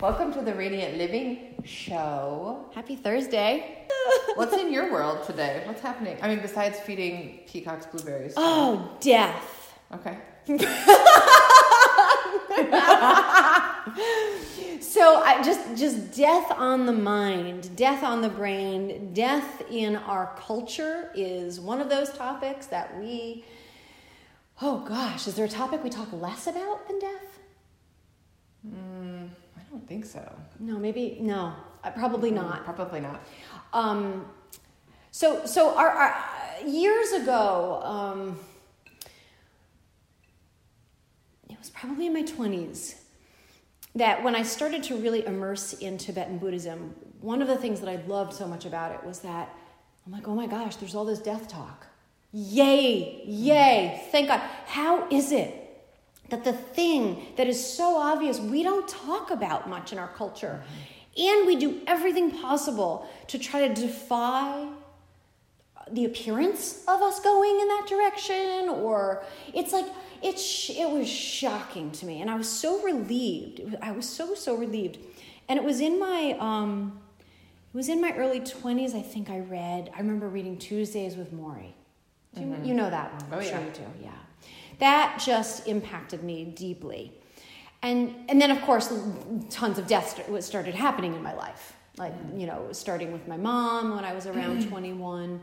Welcome to the Radiant Living Show. Happy Thursday. What's in your world today? What's happening? I mean, besides feeding peacocks blueberries. Oh, death. Okay. So I just just death on the mind, death on the brain, death in our culture is one of those topics that we Oh gosh, is there a topic we talk less about than death? Mm, don't think so. No, maybe no. Uh, probably not. Probably not. Um, so, so our, our years ago, um, it was probably in my twenties that when I started to really immerse in Tibetan Buddhism, one of the things that I loved so much about it was that I'm like, oh my gosh, there's all this death talk. Yay, yay, thank God. How is it that the thing that is so obvious we don't talk about much in our culture, and we do everything possible to try to defy the appearance of us going in that direction or it's like it, sh- it was shocking to me. And i was so relieved. Was, i was so so relieved. And it was in my um, it was in my early 20s i think i read i remember reading tuesdays with Morrie you, mm-hmm. you know that one. Oh, I'm yeah. sure you do. Yeah that just impacted me deeply. And and then of course tons of death started happening in my life. Like mm-hmm. you know starting with my mom when i was around mm-hmm. 21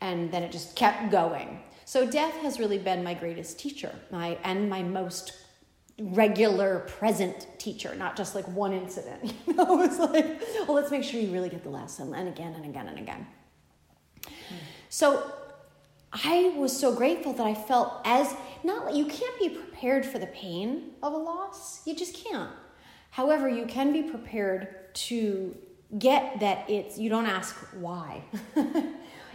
and then it just kept going. So death has really been my greatest teacher my and my most regular present teacher not just like one incident you know? It's like well let's make sure you really get the lesson and again and again and again. Mm. So i was so grateful that i felt as not you can't be prepared for the pain of a loss. You just can't. However you can be prepared to get that it's you don't ask why.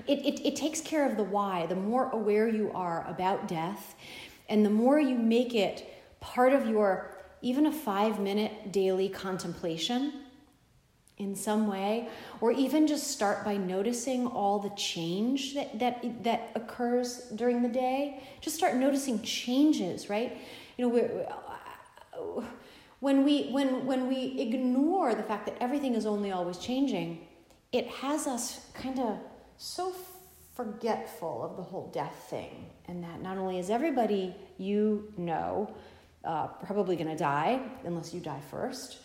It, it, it takes care of the why. The more aware you are about death and the more you make it part of your even a five minute daily contemplation in some way or even just start by noticing all the change that, that, that occurs during the day. Just start noticing changes right? You know we're, when we when when we ignore the fact that everything is only always changing it has us kind of so forgetful of the whole death thing and that not only is everybody you know uh, probably going to die unless you die first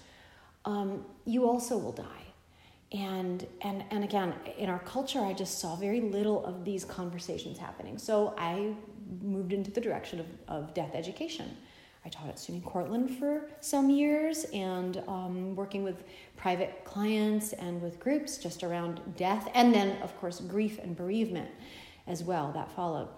um, you also will die. And and and again in our culture i just saw very little of these conversations happening. So i moved into the direction of, of death education. I taught at SUNY Cortland for some years and um, working with private clients and with groups just around death, and then, of course, grief and bereavement as well that followed.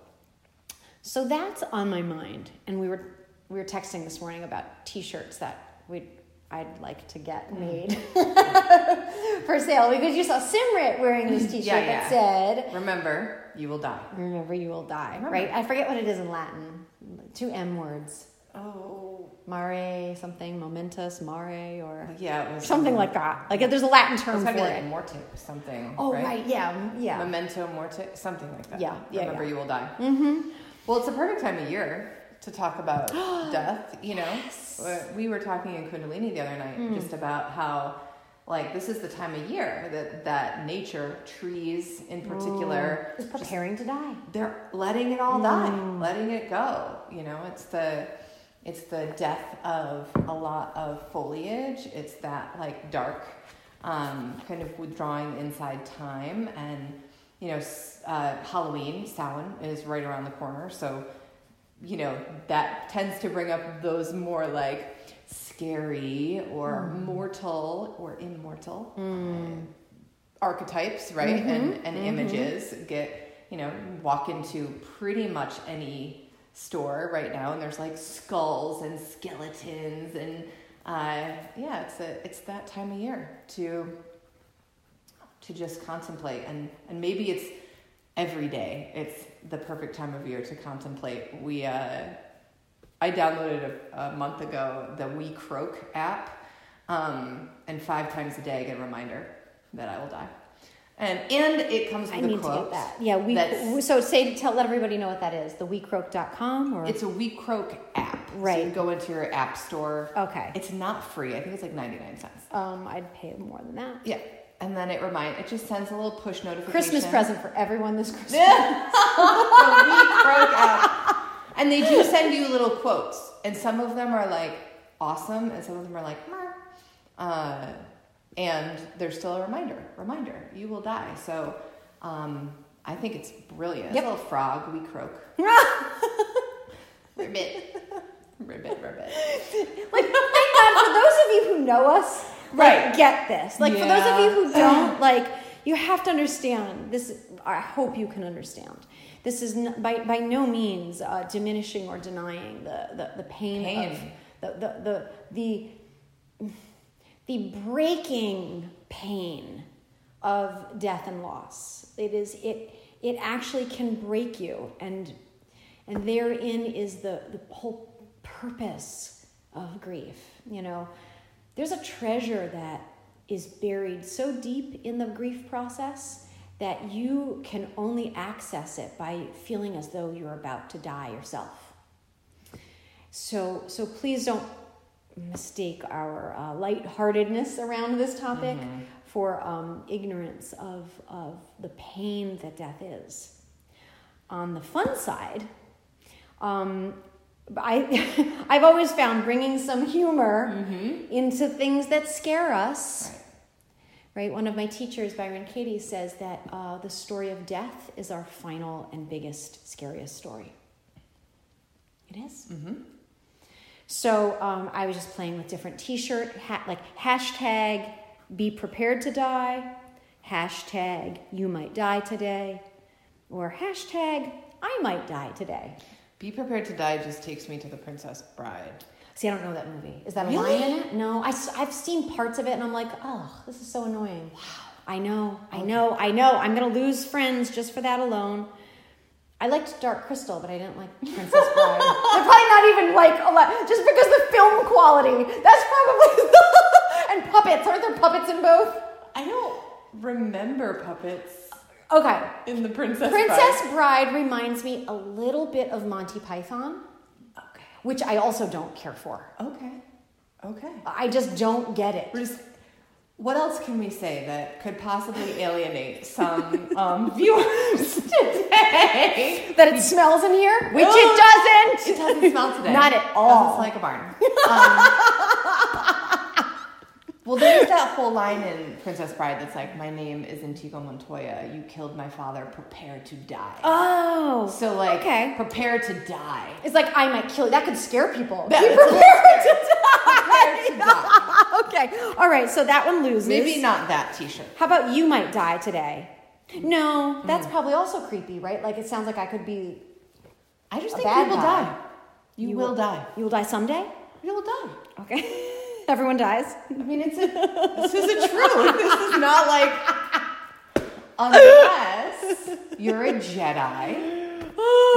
So that's on my mind, and we were we were texting this morning about T-shirts that we I'd like to get mm. made for sale because you saw Simrit wearing this T-shirt yeah, yeah. that said, "Remember, you will die." Remember, you will die. Remember. Right? I forget what it is in Latin. Two M words. Oh, mare something momentous mare or yeah, something, something like that. Like there's a Latin term for like it. Morte something. Oh right? right, yeah, yeah. Memento morte, something like that. Yeah, yeah. Remember, yeah. you will die. Mm-hmm. Well, it's a perfect time of year to talk about death. You know, yes. we were talking in Kundalini the other night Mm. just about how. Like this is the time of year that that nature, trees in particular, is preparing to die. They're letting it all die, Mm. letting it go. You know, it's the it's the death of a lot of foliage. It's that like dark, um, kind of withdrawing inside time. And, you know, uh, Halloween, Samhain, is right around the corner. So, you know, that tends to bring up those more like scary or mm. mortal or immortal mm. archetypes, right? Mm-hmm. And, and mm-hmm. images get, you know, walk into pretty much any store right now and there's like skulls and skeletons and uh, yeah it's a it's that time of year to to just contemplate and and maybe it's every day it's the perfect time of year to contemplate we uh, i downloaded a, a, month ago the we croak app um, and five times a day i get a reminder that i will die And and it comes with I a need quote. to get that. Yeah, we so say tell let everybody know what that is. The wecroak.com or It's a We Croak app. So Right. you go into your app store. Okay. It's not free. I think it's like 99 cents. um I'd pay more than that. Yeah. And then it reminds it just sends a little push notification. Christmas present for everyone this Christmas. the We Croak app. And they do send you little quotes. And some of them are like awesome and some of them are like uh and there's still a reminder. Reminder, you will die. So um I think it's brilliant. Yep. It's a little frog, we croak. ribbit. Ribbit, ribbit. like thank God for those of you who know us, like, Right. get this. Like for those of you who don't, like you have to understand this. I hope you can understand. This is n- by by no means uh, diminishing or denying the the, the pain, Pain. of the the the the the breaking pain of death and loss. It is it it actually can break you and and therein is the the whole purpose of grief. You know, there's a treasure that is buried so deep in the grief process that you can only access it by feeling as though you're about to die yourself. So, so please don't mistake our uh, lightheartedness around this topic for um, ignorance of, of the pain that death is. On the fun side, um, I, I've always found bringing some humor into things that scare us. Right. Right, one of my teachers, Byron Katie, says that uh, the story of death is our final and biggest, scariest story. It is. Mm-hmm. So um, I was just playing with different T-shirt, ha- like hashtag "Be prepared to die," hashtag "You might die today," or hashtag "I might die today." Be prepared to die just takes me to the Princess Bride. See, I don't know that movie. Is that a Really? line in it? No, I, have seen parts of it, and I'm like, oh, this is so annoying. Wow. I know, I know, I know. I'm gonna lose friends just for that alone. I liked Dark Crystal, but I didn't like Princess Bride. They're probably not even like a lot, just because the film quality. That's probably and puppets. Aren't there puppets in both? I don't remember puppets Okay. in the Princess, Princess Bride. Bride reminds me a little bit of Monty Python, Okay. which I also don't care for. Okay. Okay. I just don't get it. Just. What else can we say that could possibly alienate some um, viewers today? That it smells in here, which No. it doesn't. It doesn't smell today. Not at Doesn't all. smell like a barn. Um, well, there's that whole line in Princess Bride that's like, "My name is Inigo Montoya. You killed my father. Prepare to die." Oh, so like, okay. prepare to die. It's like I might kill you. That could scare people. Yeah, Be it's a little prepared Prepare to die. to die. okay. All right. So that one loses. Maybe not that T-shirt. How about you might die today? No, hmm. that's probably also creepy, right? Like it sounds like I could be. I just think people guy. die. You, You will, will- die. You will die someday. You will die. Okay. Everyone dies. I mean, it's a, this is a truth. This is not like unless you're a Jedi,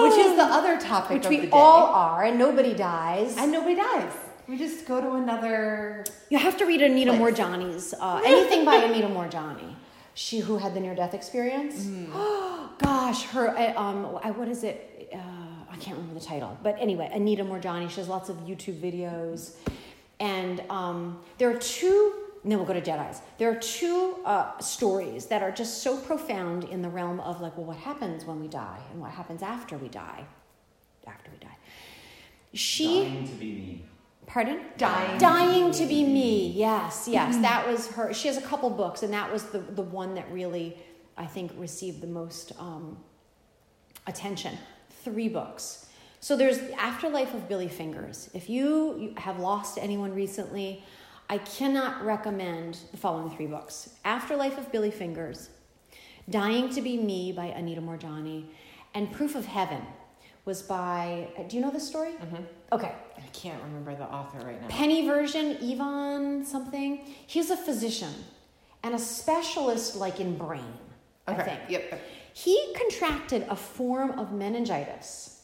which is the other topic Which of we the day. all are, and nobody dies. and nobody dies. We just go to another. You have to read Anita Place. Moorjani's uh, anything by Anita Moorjani. She who had the near death experience. Gosh, her uh, um, I- what is it? Uh, I can't remember the title, but anyway, Anita Moorjani. She has lots of YouTube videos, and um, there are two. And then we'll go to Jedi's. There are two uh, stories that are just so profound in the realm of like, well, what happens when we die, and what happens after we die. After we die, she. Dying to be me. Pardon? Dying. Dying to be me. Yes, yes. That was her. She has a couple books, and that was the, the one that really, I think, received the most um, attention. Three books. So there's the Afterlife of Billy Fingers. If you, have lost anyone recently, I cannot recommend the following three books Afterlife of Billy Fingers, Dying to Be Me by Anita Moorjani, and Proof of Heaven was by, uh, do you know this story? Mm-hmm. Okay. I can't remember the author right now. Penny version, Yvonne something. He's a physician and a specialist like in brain, I Okay. think. Yep. He contracted a form of meningitis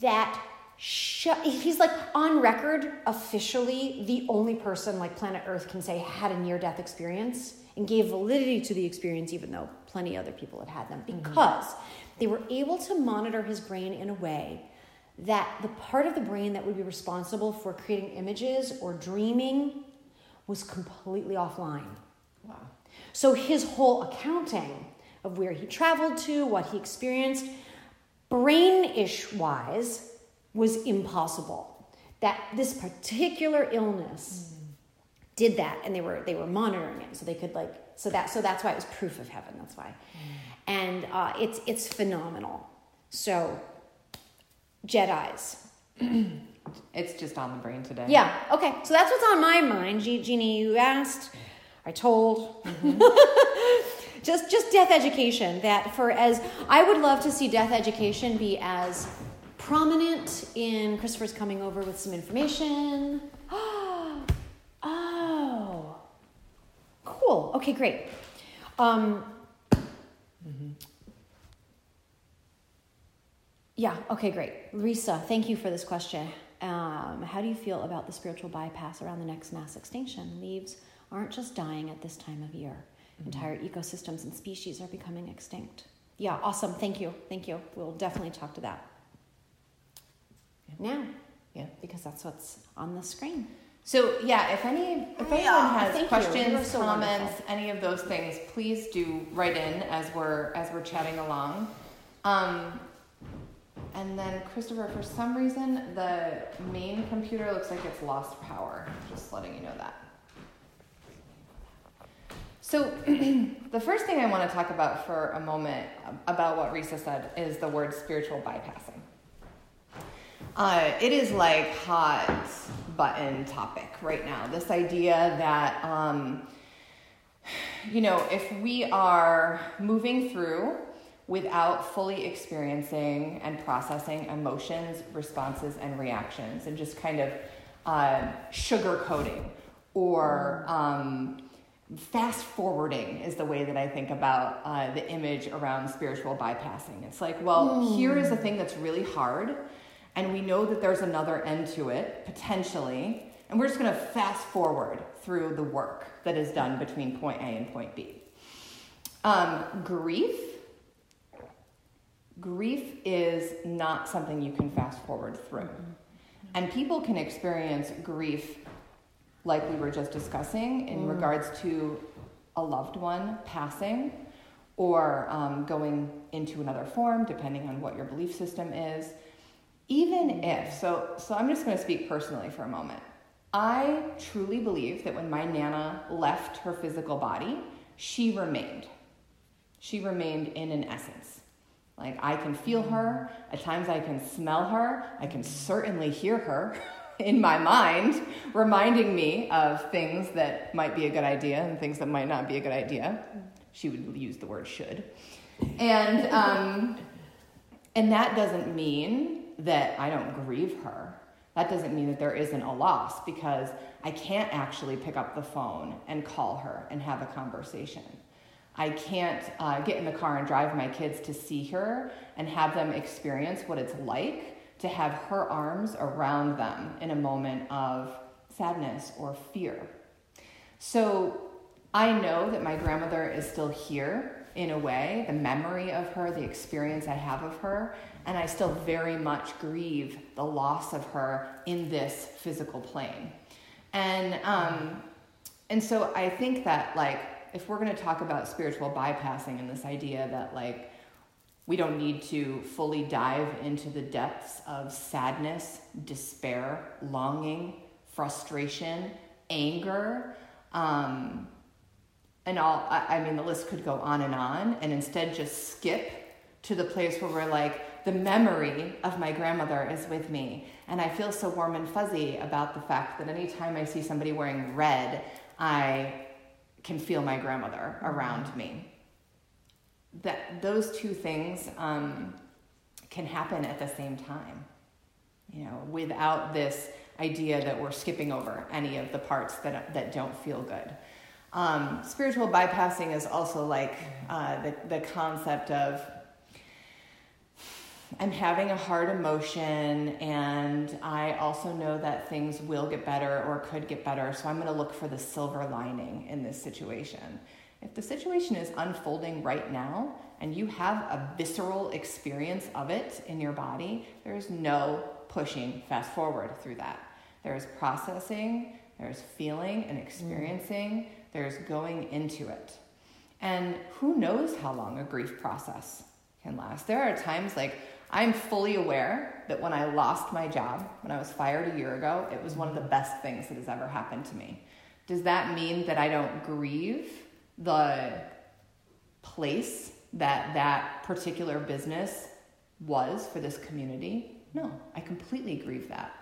that sh- he's like on record officially the only person like planet Earth can say had a near death experience and gave validity to the experience, even though plenty other people had had them, mm-hmm. because they were able to monitor his brain in a way that the part of the brain that would be responsible for creating images or dreaming was completely offline. Wow. So his whole accounting of where he traveled to, what he experienced, brain-ish wise, was impossible. That this particular illness did that, and they were they were monitoring it, so they could like so that so that's why it was proof of heaven. That's why, and uh, it's it's phenomenal. So, Jedi's. It's just on the brain today. Yeah. Okay. So that's what's on my mind. Je- Jeannie, you asked. I told. just just death education. That for as I would love to see death education be as prominent in Christopher's coming over with some information. oh. Cool. Okay. Great. Um, Yeah, okay, great. Risa, thank you for this question. Um, how do you feel about the spiritual bypass around the next mass extinction? Leaves aren't just dying at this time of year, entire ecosystems and species are becoming extinct. Yeah, awesome. Thank you. Thank you. We'll definitely talk to that now Yeah. because that's what's on the screen. So yeah, if any if anyone Yeah, has thank you. You questions, so comments, wonderful. any of those things, please do write in as we're as we're chatting along. Um, and then Christopher, for some reason, the main computer looks like it's lost power. Just letting you know that. So the first thing I want to talk about for a moment about what Risa said is the word spiritual bypassing. Uh, it is like hot button topic right now. This idea that, um, you know, if we are moving through without fully experiencing and processing emotions, responses, and reactions, and just kind of uh, sugarcoating or um, fast forwarding is the way that I think about uh, the image around spiritual bypassing. It's like, well, here is a thing that's really hard, and we know that there's another end to it, potentially, and we're just going to fast forward through the work that is done between point A and point B. Um, grief. Grief is not something you can fast forward through. And people can experience grief like we were just discussing in regards to a loved one passing or um, going into another form, depending on what your belief system is. Even if, so, so I'm just going to speak personally for a moment. I truly believe that when my Nana left her physical body, she remained. She remained in an essence. Like I can feel her, at times I can smell her, I can certainly hear her in my mind, reminding me of things that might be a good idea and things that might not be a good idea. She would use the word should. And, um, and that doesn't mean that I don't grieve her. That doesn't mean that there isn't a loss because I can't actually pick up the phone and call her and have a conversation. I can't uh, get in the car and drive my kids to see her and have them experience what it's like to have her arms around them in a moment of sadness or fear. So I know that my grandmother is still here in a way, the memory of her, the experience I have of her, and I still very much grieve the loss of her in this physical plane. And um, and so I think that like if we're going to talk about spiritual bypassing and this idea that like we don't need to fully dive into the depths of sadness, despair, longing, frustration, anger, um, and all. I, mean, the list could go on and on, and instead just skip to the place where we're like, the memory of my grandmother is with me, and I feel so warm and fuzzy about the fact that anytime I see somebody wearing red, I can feel my grandmother around me. That those two things um, can happen at the same time, you know, without this idea that we're skipping over any of the parts that that don't feel good. Um, spiritual bypassing is also like uh, the the concept of I'm having a hard emotion, and I also know that things will get better or could get better, so I'm going to look for the silver lining in this situation. If the situation is unfolding right now and you have a visceral experience of it in your body, there's no pushing fast forward through that. There's processing, there's feeling and mm. experiencing, there's going into it. And who knows how long a grief process can last? There are times like I'm fully aware that when I lost my job, when I was fired a year ago, it was one of the mm. best things that has ever happened to me. Does that mean that I don't grieve the place that that particular business was for this community? No, I completely grieve that.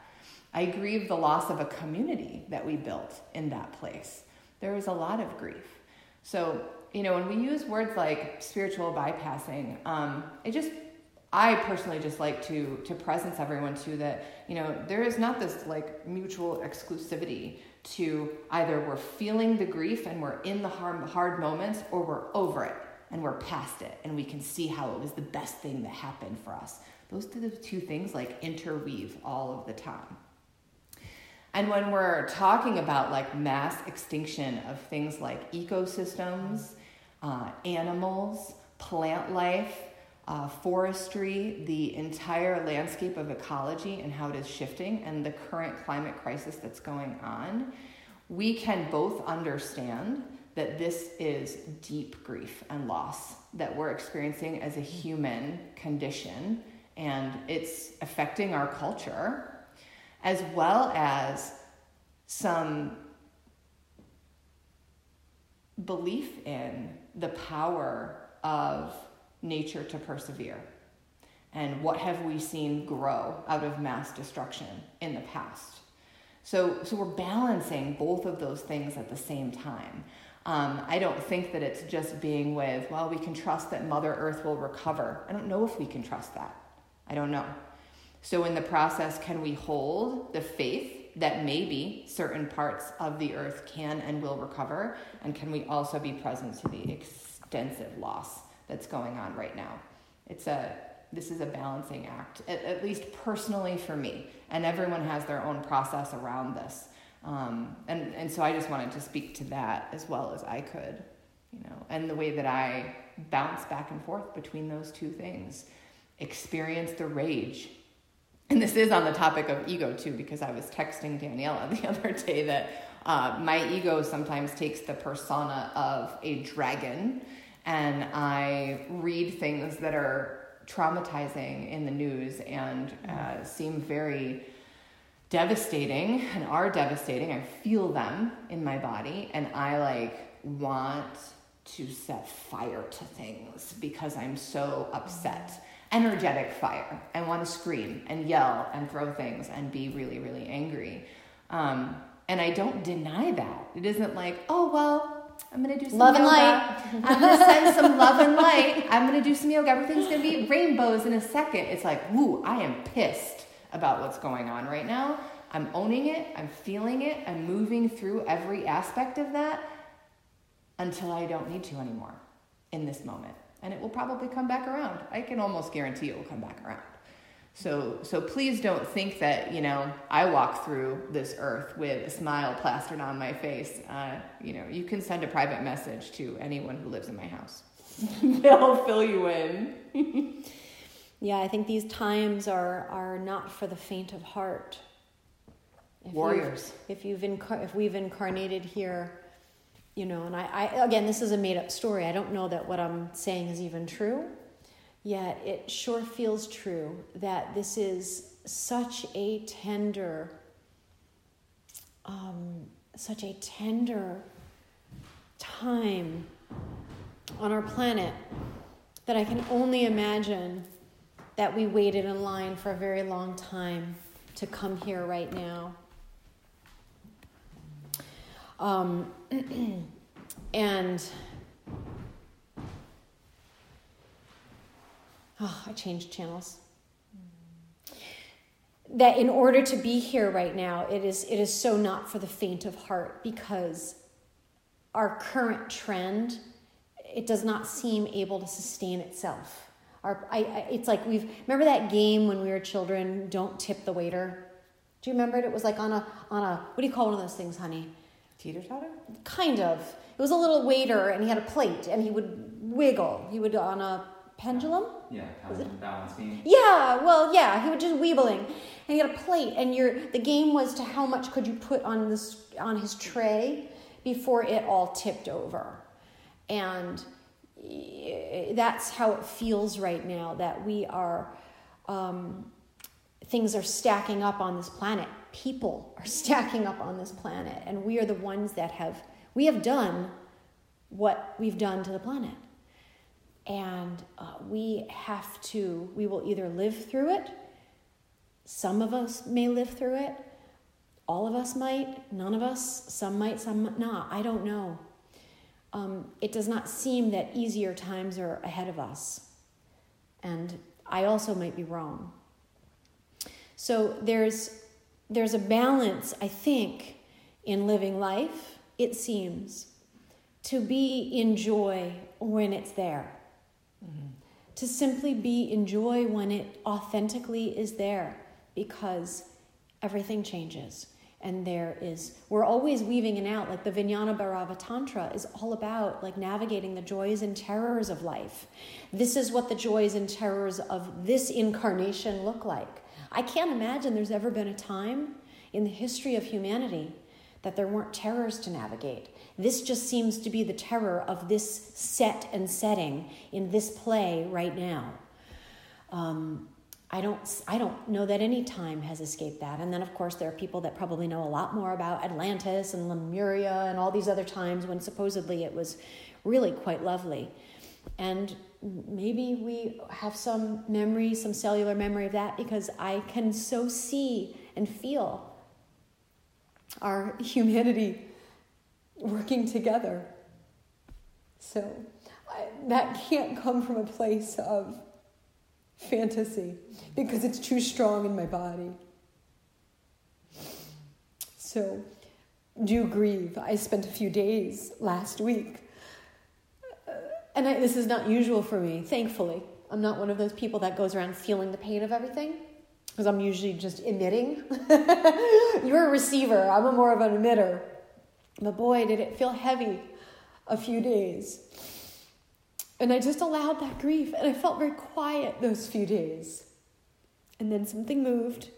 I grieve the loss of a community that we built in that place. There is a lot of grief. So, you know, when we use words like spiritual bypassing, um, it just, I personally just like to to presence everyone to that, you know, there is not this like mutual exclusivity to either we're feeling the grief and we're in the hard, hard moments or we're over it and we're past it and we can see how it was the best thing that happened for us. Those two things like interweave all of the time. And when we're talking about like mass extinction of things like ecosystems, uh, animals, plant life, uh, forestry, the entire landscape of ecology and how it is shifting, and the current climate crisis that's going on, we can both understand that this is deep grief and loss that we're experiencing as a human condition, and it's affecting our culture, as well as some belief in the power of nature to persevere. And what have we seen grow out of mass destruction in the past? So, so we're balancing both of those things at the same time. Um, I don't think that it's just being with, well, we can trust that Mother Earth will recover. I don't know if we can trust that. I don't know. So, in the process, can we hold the faith that maybe certain parts of the earth can and will recover? And can we also be present to the extensive loss that's going on right now. It's a this is a balancing act, at, at least personally for me. And everyone has their own process around this. Um, and, and so I just wanted to speak to that as well as I could, you know, and the way that I bounce back and forth between those two things. Experience the rage. And this is on the topic of ego too, because I was texting Daniela the other day that uh, my ego sometimes takes the persona of a dragon and I read things that are traumatizing in the news and uh, seem very devastating and are devastating. I feel them in my body, and I like want to set fire to things because I'm so upset. Energetic fire. I want to scream and yell and throw things and be really, really angry. Um, and I don't deny that. It isn't like, oh, well, I'm gonna do some love yoga. and light. I'm gonna send some love and light. I'm gonna do some yoga. Everything's gonna be rainbows in a second. It's like, woo, I am pissed about what's going on right now. I'm owning it. I'm feeling it. I'm moving through every aspect of that until I don't need to anymore in this moment. And it will probably come back around. I can almost guarantee it will come back around. So, so please don't think that, you know, I walk through this earth with a smile plastered on my face. Uh, you know, you can send a private message to anyone who lives in my house. They'll fill you in. yeah, I think these times are, are not for the faint of heart. If Warriors. You've, if, you've incar- if we've incarnated here, you know, and I, I, again, this is a made up story. I don't know that what I'm saying is even true. Yet it sure feels true that this is such a tender, um, such a tender time on our planet that I can only imagine that we waited in line for a very long time to come here right now. Um, and oh, I changed channels. Mm. That in order to be here right now, it is it is so not for the faint of heart because our current trend it does not seem able to sustain itself. Our, I, I, it's like we've remember that game when we were children. Don't tip the waiter. Do you remember it? It was like on a on a what do you call one of those things, honey? Teeter totter? Kind of. It was a little waiter, and he had a plate, and he would wiggle. He would on a pendulum. Yeah, of balance beam. Yeah, well, yeah, he was just weebling, and he had a plate, and your the game was to how much could you put on this on his tray before it all tipped over, and eh, that's how it feels right now that we are. Um, things are stacking up on this planet. People are stacking up on this planet, and we are the ones that have we have done what we've done to the planet and uh, we have to we will either live through it some of us may live through it all of us might none of us some might some not i don't know. Um, it does not seem that easier times are ahead of us and i also might be wrong. So there's there's a balance i think in living life it seems to be in joy when it's there Mm-hmm. To simply be in joy when it authentically is there because everything changes. And there is, we're always weaving in out, like the Vijnana Bhairava Tantra is all about like navigating the joys and terrors of life. This is what the joys and terrors of this incarnation look like. I can't imagine there's ever been a time in the history of humanity that there weren't terrors to navigate. This just seems to be the terror of this set and setting in this play right now. Um, I don't, I don't know that any time has escaped that. And then, of course, there are people that probably know a lot more about Atlantis and Lemuria and all these other times when supposedly it was really quite lovely. And maybe we have some memory, some cellular memory of that because I can so see and feel our humanity working together. So I, that can't come from a place of fantasy because it's too strong in my body. So, do grieve. I spent a few days last week, uh, and I, this is not usual for me, thankfully. I'm not one of those people that goes around feeling the pain of everything because I'm usually just emitting. You're a receiver, I'm a more of an emitter. But boy, did it feel heavy a few days. And I just allowed that grief, and I felt very quiet those few days. And then something moved,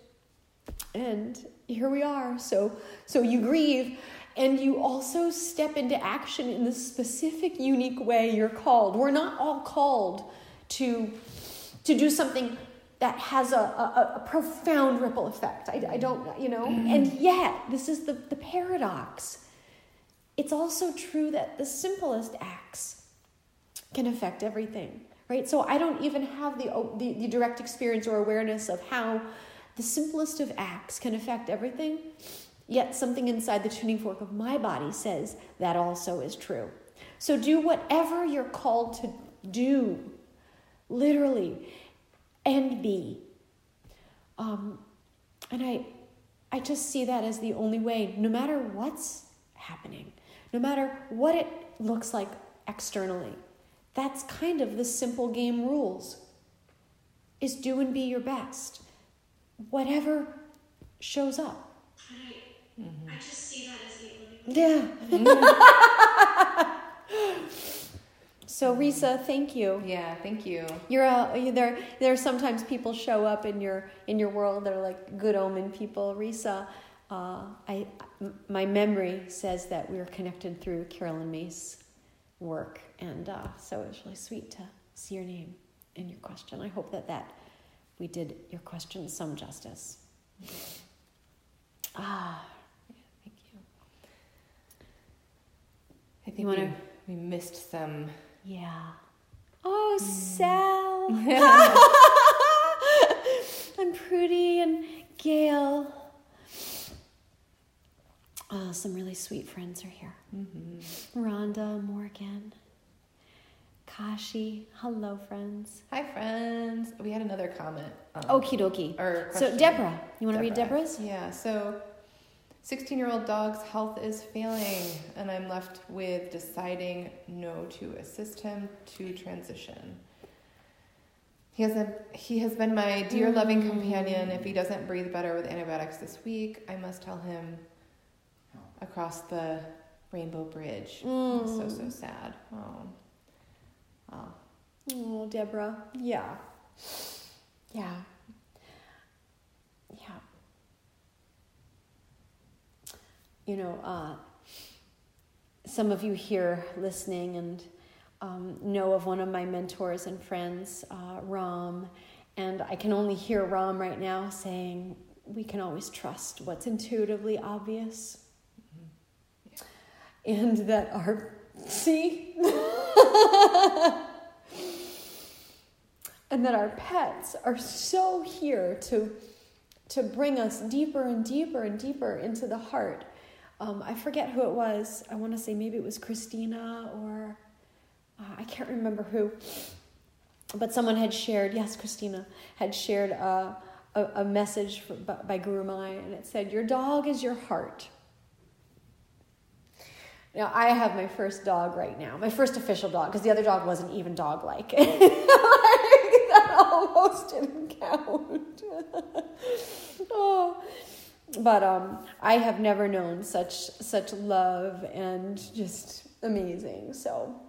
and here we are. So, so you grieve, and you also step into action in the specific, unique way you're called. We're not all called to, to do something that has a, a, a profound ripple effect. I, I don't, you know, mm-hmm. and yet, this is the, the paradox it's also true that the simplest acts can affect everything, right? So I don't even have the, the, the, direct experience or awareness of how the simplest of acts can affect everything, yet something inside the tuning fork of my body says that also is true. So do whatever you're called to do, literally, and be. Um, and I, I just see that as the only way, no matter what's happening no matter what it looks like externally. That's kind of the simple game rules. Is do and be your best. Whatever shows up. I, mm-hmm. I just see that as the only Yeah. so Risa, thank you. Yeah, thank you. You're a, there. There are sometimes people show up in your in your world. They're like good omen people. Risa, uh, I, my memory says that we were connected through Caroline Myss' work, and uh, so it was really sweet to see your name and your question. I hope that that we did your question some justice. Ah, yeah, thank you. I think wanna... we, we missed some. Yeah. Oh, mm. Sal. and Prudy and Gail. Oh, some really sweet friends are here. Mm-hmm. Rhonda, Morgan, Kashi. Hello, friends. Hi, friends. We had another comment. Um, Okie dokie. Or so, Deborah, you want to read Deborah's? Yeah. So, 16 year old dog's health is failing, and I'm left with deciding no to assist him to transition. He has a he has been my dear loving companion. If he doesn't breathe better with antibiotics this week, I must tell him across the Rainbow Bridge. Mm. So so sad. Oh. Oh. Oh, Deborah. Yeah. Yeah. Yeah. You know, uh, some of you here listening and um, know of one of my mentors and friends, uh, Ram, and I can only hear Ram right now saying, We can always trust what's intuitively obvious. And that our, see? and that our pets are so here to to bring us deeper and deeper and deeper into the heart. Um, I forget who it was. I want to say maybe it was Christina or uh, I can't remember who. But someone had shared, yes, Christina had shared a, a, a message by, by Gurumayi, and it said, Your dog is your heart. Now, I have my first dog right now, my first official dog, because the other dog wasn't even dog like. that almost didn't count. oh. But um, I have never known such such love and just amazing. So,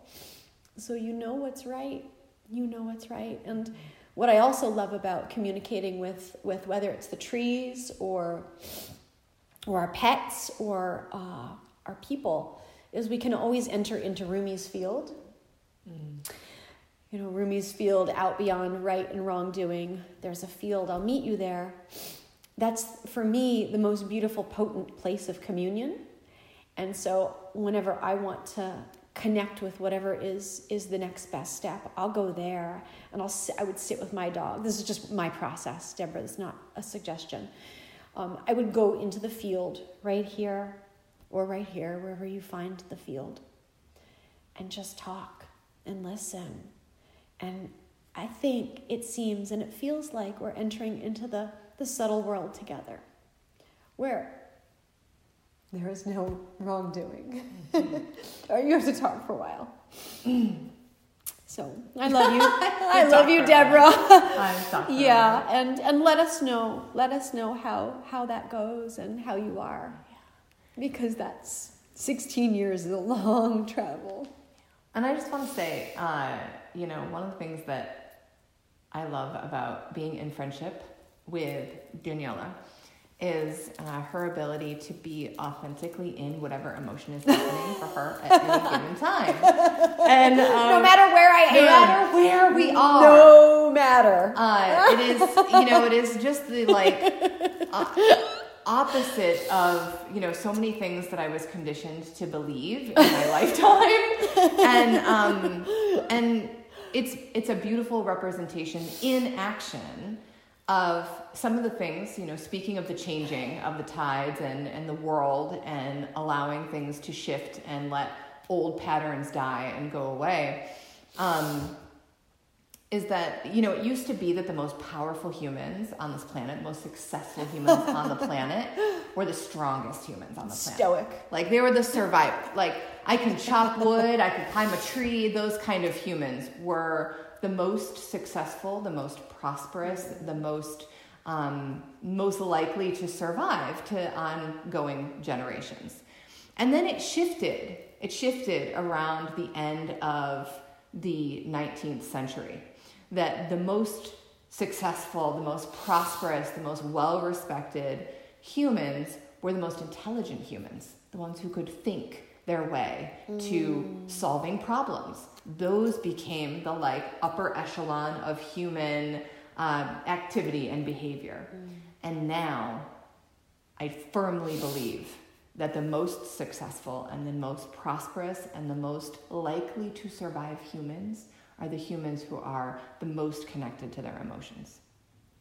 so you know what's right. You know what's right. And what I also love about communicating with with whether it's the trees or or our pets or uh, our people is we can always enter into Rumi's field. Mm. You know, Rumi's field out beyond right and wrongdoing. There's a field. I'll meet you there. That's for me the most beautiful, potent place of communion. And so, whenever I want to connect with whatever is is the next best step, I'll go there and I'll sit, I would sit with my dog. This is just my process, Deborah. It's not a suggestion. Um, I would go into the field right here or right here, wherever you find the field, and just talk and listen. And I think it seems and it feels like we're entering into the, the subtle world together, where there is no wrongdoing. or you have to talk for a while. So I love you. I love you, Deborah. yeah, and and let us know. Let us know how how that goes and how you are because that's 16 years is a long travel. And I just want to say, uh, you know, one of the things that I love about being in friendship with Daniela is uh, her ability to be authentically in whatever emotion is happening for her at any given time. And um, no matter where I no am, no matter where we are, no matter. Uh, it is, you know, it is just the like. Opposite of you know so many things that I was conditioned to believe in my lifetime, and um, and it's it's a beautiful representation in action of some of the things you know. Speaking of the changing of the tides and and the world and allowing things to shift and let old patterns die and go away. Um, is that you know it used to be that the most powerful humans on this planet most successful humans on the planet were the strongest humans on the planet. Stoic. Like they were the survivor like i can chop wood i can climb a tree those kind of humans were the most successful the most prosperous the most um, most likely to survive to ongoing generations. And then it shifted it shifted around the end of the 19th century that the most successful, the most prosperous, the most well respected humans were the most intelligent humans, the ones who could think their way mm. to solving problems. Those became the like upper echelon of human uh, activity and behavior. Mm. And now I firmly believe that the most successful and the most prosperous and the most likely to survive humans are the humans who are the most connected to their emotions,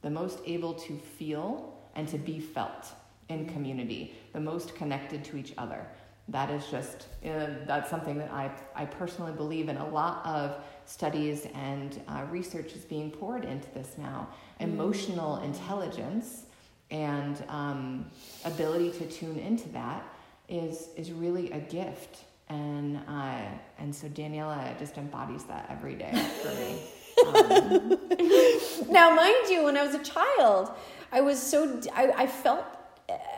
the most able to feel and to be felt in community, the most connected to each other. That is just, uh, that's something that I, I personally believe in. A lot of studies and uh, research is being poured into this now. Emotional mm. intelligence and um, ability to tune into that is, is really a gift and uh, and so Daniela just embodies that every day for me. now, mind you, when I was a child, I was so I, I felt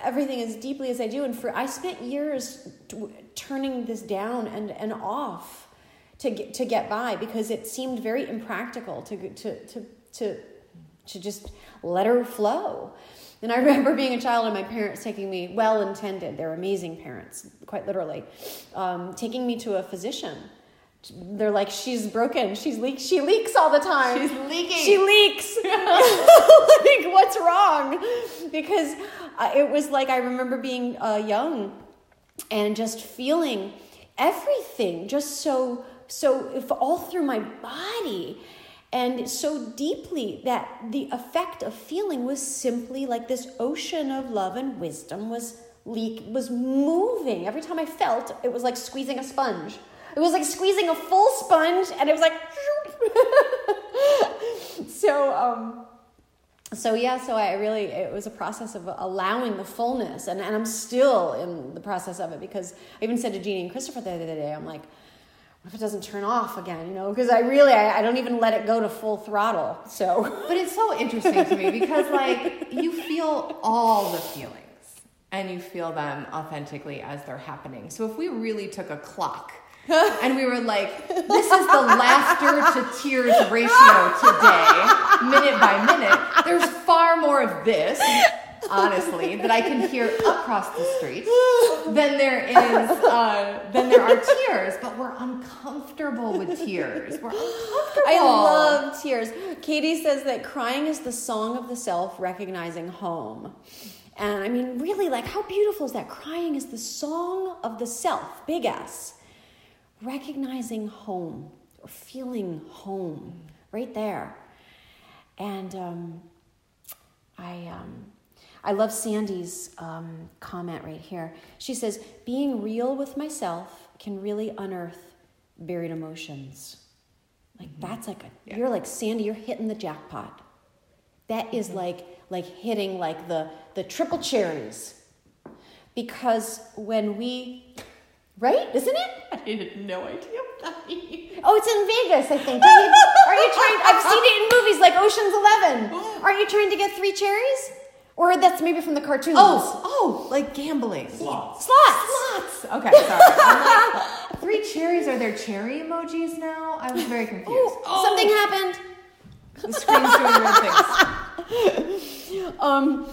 everything as deeply as I do, and for I spent years t- turning this down and and off to get to get by because it seemed very impractical to to to to to just let her flow. And I remember being a child and my parents taking me, well intended, they're amazing parents, quite literally, um, taking me to a physician. They're like, she's broken. She's leak. She leaks all the time. She's leaking. She leaks. like, what's wrong? Because uh, it was like I remember being uh, young and just feeling everything just so so if all through my body and so deeply that the effect of feeling was simply like this ocean of love and wisdom was leak was moving. Every time i felt it was like squeezing a sponge. It was like squeezing a full sponge and it was like so um so yeah so i really it was a process of allowing the fullness and, and i'm still in the process of it because i even said to jeannie and christopher the other day i'm like if it doesn't turn off again, you know, because I really, I, I, don't even let it go to full throttle. So, but it's so interesting to me because, like, you feel all the feelings and you feel them authentically as they're happening. So, if we really took a clock and we were like, this is the laughter to tears ratio today, minute by minute, there's far more of this honestly, that I can hear across the street Then there is uh, than there are tears. But we're uncomfortable with tears. We're uncomfortable. I love tears. Katie says that crying is the song of the self recognizing home. And I mean, really, like, how beautiful is that? Crying is the song of the self, big S, recognizing home or feeling home right there. And um, I, um, I love Sandy's um, comment right here. She says, Being real with myself can really unearth buried emotions. Like, mm-hmm. that's like a, yeah. you're like, Sandy, you're hitting the jackpot. That is mm-hmm. like, like hitting like the, the triple cherries. Because when we, right? Isn't it? I had no idea what that means. Oh, it's in Vegas, I think. Are you, are you trying? I've seen it in movies like Ocean's Eleven. Are you trying to get three cherries? Or that's maybe from the cartoons. Oh, oh, like gambling. Slots. Slots. Slots. Okay, sorry. Like, three cherries. Are there cherry emojis now? I was very confused. Oh, oh. Something happened. The screen's doing weird things. Um,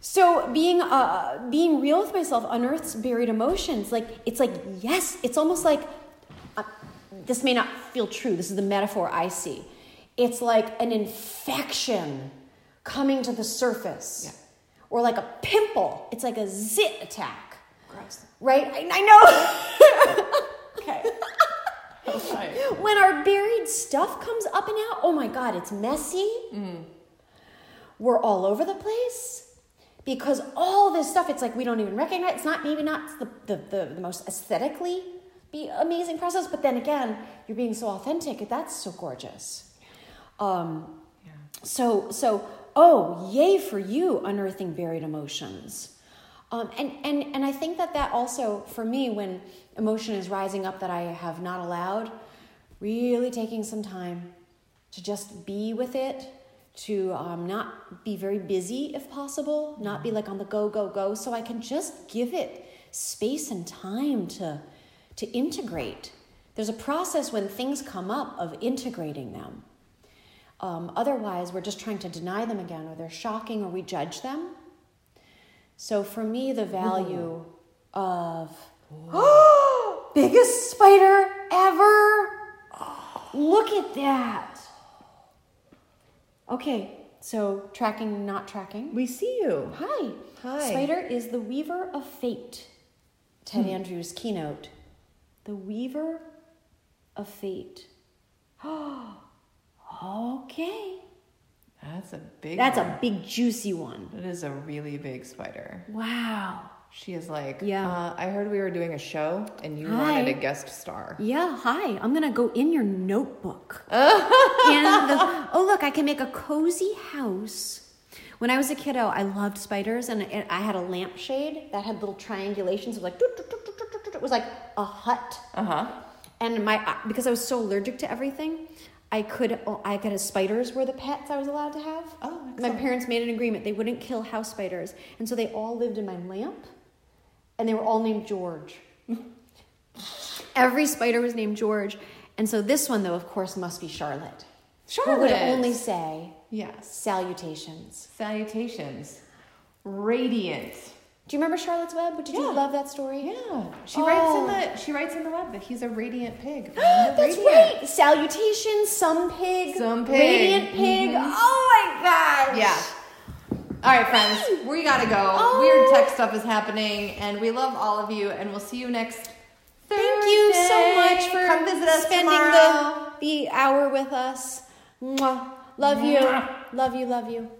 so being uh, being real with myself unearths buried emotions. Like it's like yes, it's almost like uh, this may not feel true. This is the metaphor I see. It's like an infection coming to the surface. Yeah. Or like a pimple. It's like a zit attack. Gross. Right? I, I know. okay. when our buried stuff comes up and out, oh my God, it's messy. Mm. We're all over the place because all this stuff, it's like we don't even recognize. It's not maybe not the, the, the, the most aesthetically be amazing process, but then again, you're being so authentic. That's so gorgeous. Um, yeah. So so oh, yay for you, unearthing buried emotions. Um, and, and, and I think that that also, for me, when emotion is rising up that I have not allowed, really taking some time to just be with it, to um, not be very busy if possible, not be like on the go, go, go, so I can just give it space and time to, to integrate. There's a process when things come up of integrating them. Um, otherwise, we're just trying to deny them again, or they're shocking, or we judge them. So for me, the value Ooh. of biggest spider ever. Look at that. Okay, so tracking, not tracking. We see you. Hi. Hi. Spider is the weaver of fate. Ted hmm. Andrews' keynote. The weaver of fate. Oh. Okay. That's a big That's one. a big juicy one. It is a really big spider. Wow. She is like, yeah. Uh, I heard we were doing a show and you hi. wanted a guest star. Yeah, hi. I'm gonna go in your notebook. and the, oh look, I can make a cozy house. When I was a kiddo, I loved spiders, and I had a lampshade that had little triangulations of like, it was like a hut. Uh huh. And my because I was so allergic to everything, I could. oh, I got spiders were the pets I was allowed to have. Oh, My parents made an agreement they wouldn't kill house spiders, and so they all lived in my lamp, and they were all named George. Every spider was named George, and so this one, though, of course, must be Charlotte. Charlotte who would only say Yes. salutations. Salutations. Radiant. Do you remember Charlotte's Web? Did you love that story? Yeah. She writes in Oh. the she writes in the web that he's a radiant pig. That's Radiant. right. Salutations, some pig, Some pig. radiant mm-hmm. pig. Oh my gosh. Yeah. All right, friends, we gotta go. Oh. Weird tech oh. stuff is happening, and we love all of you. And we'll see you next. Thank you so much for come visit us spending tomorrow. the the hour with us. Mwah. Love you. Love you. Love you.